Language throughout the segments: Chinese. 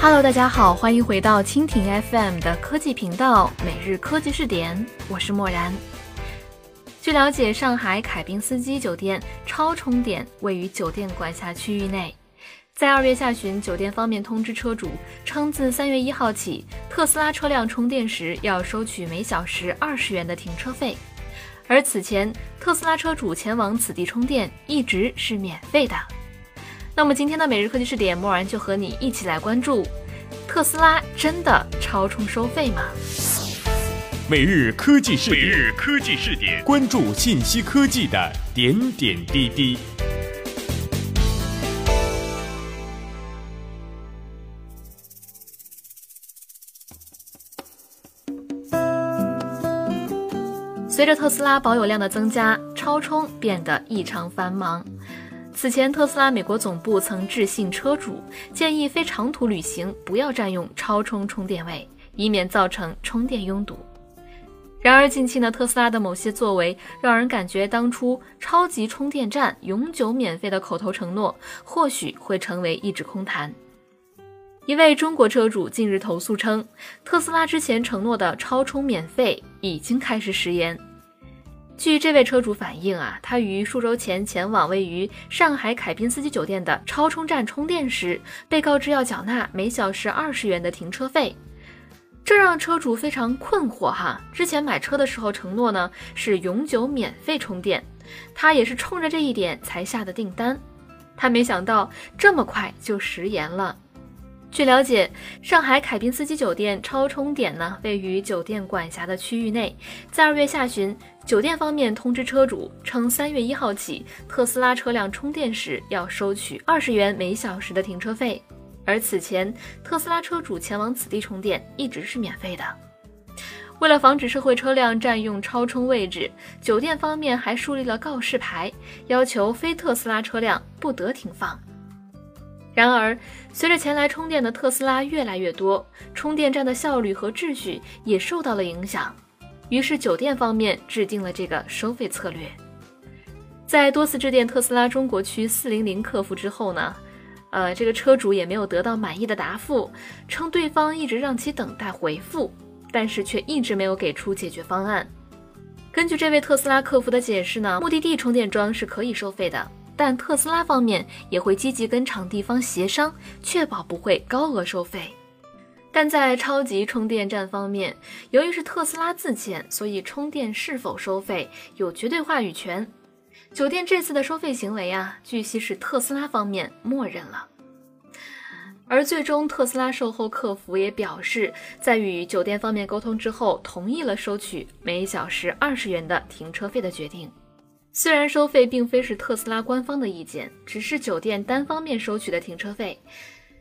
Hello，大家好，欢迎回到蜻蜓 FM 的科技频道，每日科技视点，我是漠然。据了解，上海凯宾斯基酒店超充点位于酒店管辖区域内。在二月下旬，酒店方面通知车主，称自三月一号起，特斯拉车辆充电时要收取每小时二十元的停车费。而此前，特斯拉车主前往此地充电一直是免费的。那么今天的每日科技视点，默然就和你一起来关注：特斯拉真的超充收费吗？每日科技视点，每日科技视点，关注信息科技的点点滴滴。随着特斯拉保有量的增加，超充变得异常繁忙。此前，特斯拉美国总部曾致信车主，建议非长途旅行不要占用超充充电位，以免造成充电拥堵。然而，近期呢，特斯拉的某些作为让人感觉，当初超级充电站永久免费的口头承诺，或许会成为一纸空谈。一位中国车主近日投诉称，特斯拉之前承诺的超充免费已经开始食言。据这位车主反映啊，他于数周前前往位于上海凯宾斯基酒店的超充站充电时，被告知要缴纳每小时二十元的停车费，这让车主非常困惑哈。之前买车的时候承诺呢是永久免费充电，他也是冲着这一点才下的订单，他没想到这么快就食言了。据了解，上海凯宾斯基酒店超充点呢位于酒店管辖的区域内。在二月下旬，酒店方面通知车主称，三月一号起，特斯拉车辆充电时要收取二十元每小时的停车费。而此前，特斯拉车主前往此地充电一直是免费的。为了防止社会车辆占用超充位置，酒店方面还树立了告示牌，要求非特斯拉车辆不得停放。然而，随着前来充电的特斯拉越来越多，充电站的效率和秩序也受到了影响。于是，酒店方面制定了这个收费策略。在多次致电特斯拉中国区四零零客服之后呢，呃，这个车主也没有得到满意的答复，称对方一直让其等待回复，但是却一直没有给出解决方案。根据这位特斯拉客服的解释呢，目的地充电桩是可以收费的。但特斯拉方面也会积极跟场地方协商，确保不会高额收费。但在超级充电站方面，由于是特斯拉自建，所以充电是否收费有绝对话语权。酒店这次的收费行为啊，据悉是特斯拉方面默认了。而最终，特斯拉售后客服也表示，在与酒店方面沟通之后，同意了收取每小时二十元的停车费的决定。虽然收费并非是特斯拉官方的意见，只是酒店单方面收取的停车费，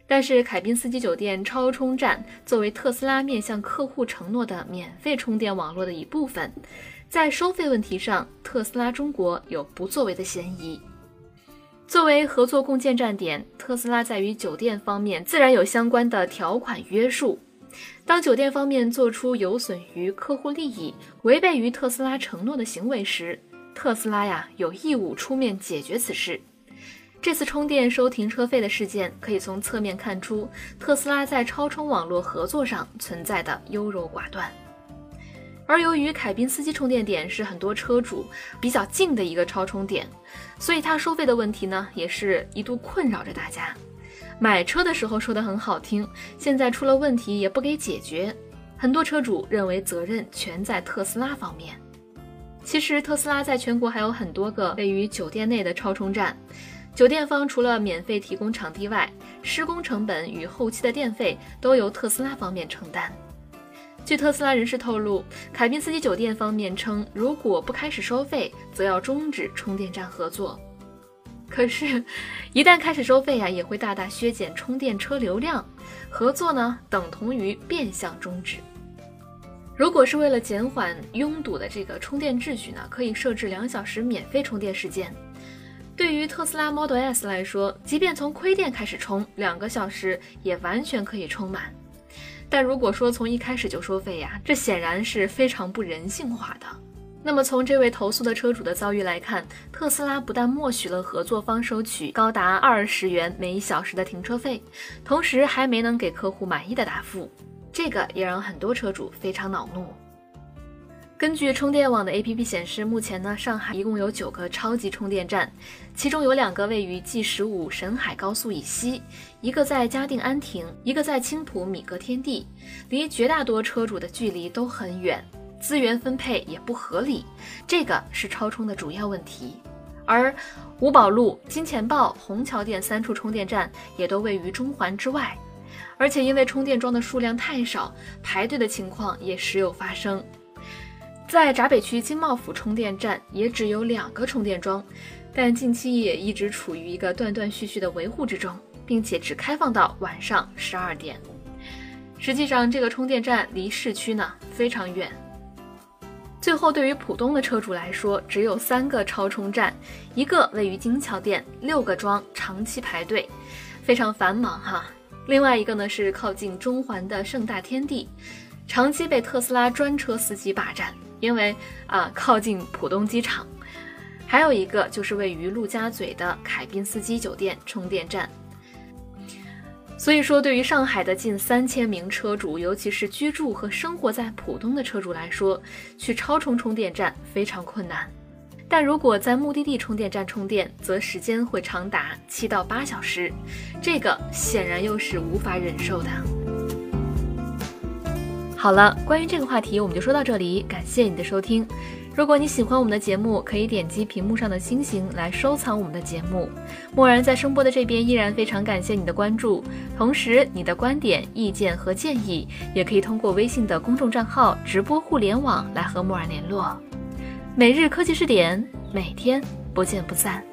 但是凯宾斯基酒店超充站作为特斯拉面向客户承诺的免费充电网络的一部分，在收费问题上，特斯拉中国有不作为的嫌疑。作为合作共建站点，特斯拉在与酒店方面自然有相关的条款约束。当酒店方面做出有损于客户利益、违背于特斯拉承诺的行为时，特斯拉呀有义务出面解决此事。这次充电收停车费的事件，可以从侧面看出特斯拉在超充网络合作上存在的优柔寡断。而由于凯宾斯基充电点是很多车主比较近的一个超充点，所以它收费的问题呢，也是一度困扰着大家。买车的时候说的很好听，现在出了问题也不给解决，很多车主认为责任全在特斯拉方面。其实，特斯拉在全国还有很多个位于酒店内的超充站。酒店方除了免费提供场地外，施工成本与后期的电费都由特斯拉方面承担。据特斯拉人士透露，凯宾斯基酒店方面称，如果不开始收费，则要终止充电站合作。可是，一旦开始收费呀，也会大大削减充电车流量，合作呢，等同于变相终止。如果是为了减缓拥堵的这个充电秩序呢，可以设置两小时免费充电时间。对于特斯拉 Model S 来说，即便从亏电开始充，两个小时也完全可以充满。但如果说从一开始就收费呀，这显然是非常不人性化的。那么从这位投诉的车主的遭遇来看，特斯拉不但默许了合作方收取高达二十元每小时的停车费，同时还没能给客户满意的答复，这个也让很多车主非常恼怒。根据充电网的 APP 显示，目前呢，上海一共有九个超级充电站，其中有两个位于 G 十五沈海高速以西，一个在嘉定安亭，一个在青浦米格天地，离绝大多车主的距离都很远。资源分配也不合理，这个是超充的主要问题。而五宝路、金钱豹、虹桥店三处充电站也都位于中环之外，而且因为充电桩的数量太少，排队的情况也时有发生。在闸北区金茂府充电站也只有两个充电桩，但近期也一直处于一个断断续续的维护之中，并且只开放到晚上十二点。实际上，这个充电站离市区呢非常远。最后，对于浦东的车主来说，只有三个超充站，一个位于金桥店，六个桩，长期排队，非常繁忙哈。另外一个呢是靠近中环的盛大天地，长期被特斯拉专车司机霸占，因为啊靠近浦东机场。还有一个就是位于陆家嘴的凯宾斯基酒店充电站。所以说，对于上海的近三千名车主，尤其是居住和生活在浦东的车主来说，去超充充电站非常困难。但如果在目的地充电站充电，则时间会长达七到八小时，这个显然又是无法忍受的。好了，关于这个话题，我们就说到这里，感谢你的收听。如果你喜欢我们的节目，可以点击屏幕上的星星来收藏我们的节目。默然在声波的这边依然非常感谢你的关注，同时你的观点、意见和建议也可以通过微信的公众账号“直播互联网”来和默然联络。每日科技视点，每天不见不散。